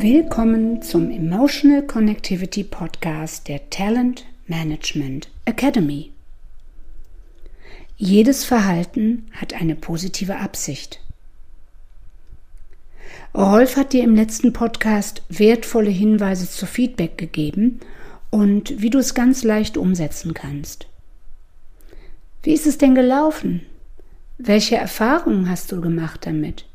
Willkommen zum Emotional Connectivity Podcast der Talent Management Academy. Jedes Verhalten hat eine positive Absicht. Rolf hat dir im letzten Podcast wertvolle Hinweise zu Feedback gegeben und wie du es ganz leicht umsetzen kannst. Wie ist es denn gelaufen? Welche Erfahrungen hast du gemacht damit?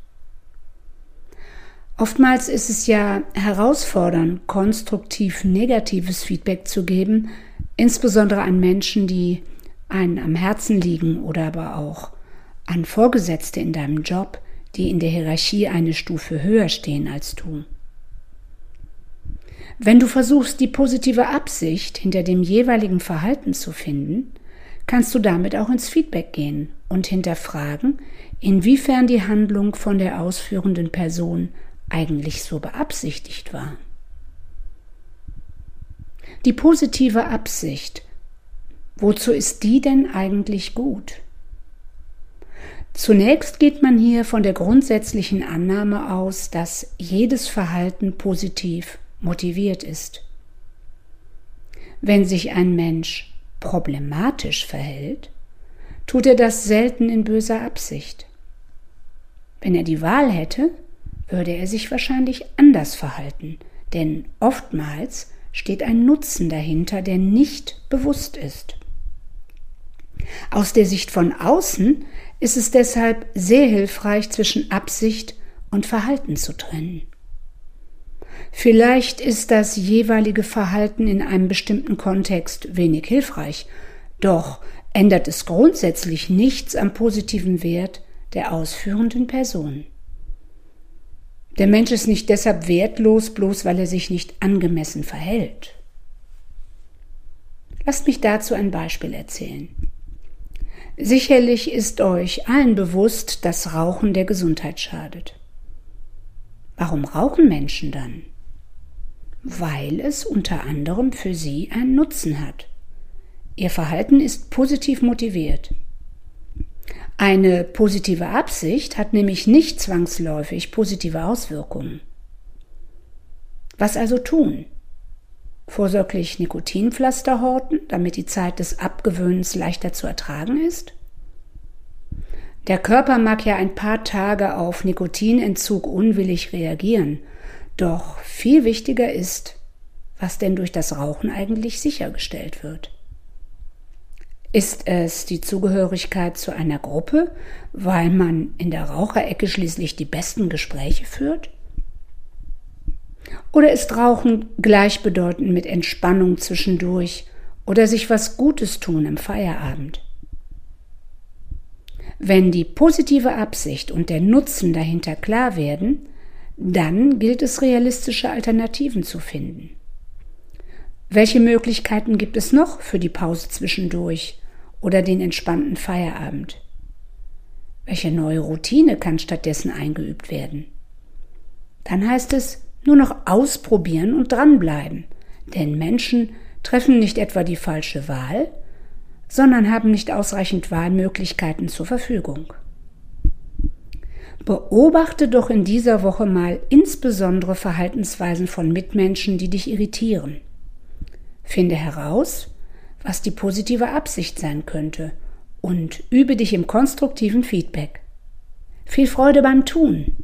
Oftmals ist es ja herausfordernd, konstruktiv negatives Feedback zu geben, insbesondere an Menschen, die einen am Herzen liegen oder aber auch an Vorgesetzte in deinem Job, die in der Hierarchie eine Stufe höher stehen als du. Wenn du versuchst, die positive Absicht hinter dem jeweiligen Verhalten zu finden, kannst du damit auch ins Feedback gehen und hinterfragen, inwiefern die Handlung von der ausführenden Person eigentlich so beabsichtigt war. Die positive Absicht, wozu ist die denn eigentlich gut? Zunächst geht man hier von der grundsätzlichen Annahme aus, dass jedes Verhalten positiv motiviert ist. Wenn sich ein Mensch problematisch verhält, tut er das selten in böser Absicht. Wenn er die Wahl hätte, würde er sich wahrscheinlich anders verhalten, denn oftmals steht ein Nutzen dahinter, der nicht bewusst ist. Aus der Sicht von außen ist es deshalb sehr hilfreich, zwischen Absicht und Verhalten zu trennen. Vielleicht ist das jeweilige Verhalten in einem bestimmten Kontext wenig hilfreich, doch ändert es grundsätzlich nichts am positiven Wert der ausführenden Person. Der Mensch ist nicht deshalb wertlos, bloß weil er sich nicht angemessen verhält. Lasst mich dazu ein Beispiel erzählen. Sicherlich ist euch allen bewusst, dass Rauchen der Gesundheit schadet. Warum rauchen Menschen dann? Weil es unter anderem für sie einen Nutzen hat. Ihr Verhalten ist positiv motiviert. Eine positive Absicht hat nämlich nicht zwangsläufig positive Auswirkungen. Was also tun? Vorsorglich Nikotinpflaster horten, damit die Zeit des Abgewöhnens leichter zu ertragen ist? Der Körper mag ja ein paar Tage auf Nikotinentzug unwillig reagieren, doch viel wichtiger ist, was denn durch das Rauchen eigentlich sichergestellt wird. Ist es die Zugehörigkeit zu einer Gruppe, weil man in der Raucherecke schließlich die besten Gespräche führt? Oder ist Rauchen gleichbedeutend mit Entspannung zwischendurch oder sich was Gutes tun im Feierabend? Wenn die positive Absicht und der Nutzen dahinter klar werden, dann gilt es realistische Alternativen zu finden. Welche Möglichkeiten gibt es noch für die Pause zwischendurch oder den entspannten Feierabend? Welche neue Routine kann stattdessen eingeübt werden? Dann heißt es nur noch ausprobieren und dranbleiben, denn Menschen treffen nicht etwa die falsche Wahl, sondern haben nicht ausreichend Wahlmöglichkeiten zur Verfügung. Beobachte doch in dieser Woche mal insbesondere Verhaltensweisen von Mitmenschen, die dich irritieren. Finde heraus, was die positive Absicht sein könnte und übe dich im konstruktiven Feedback. Viel Freude beim Tun!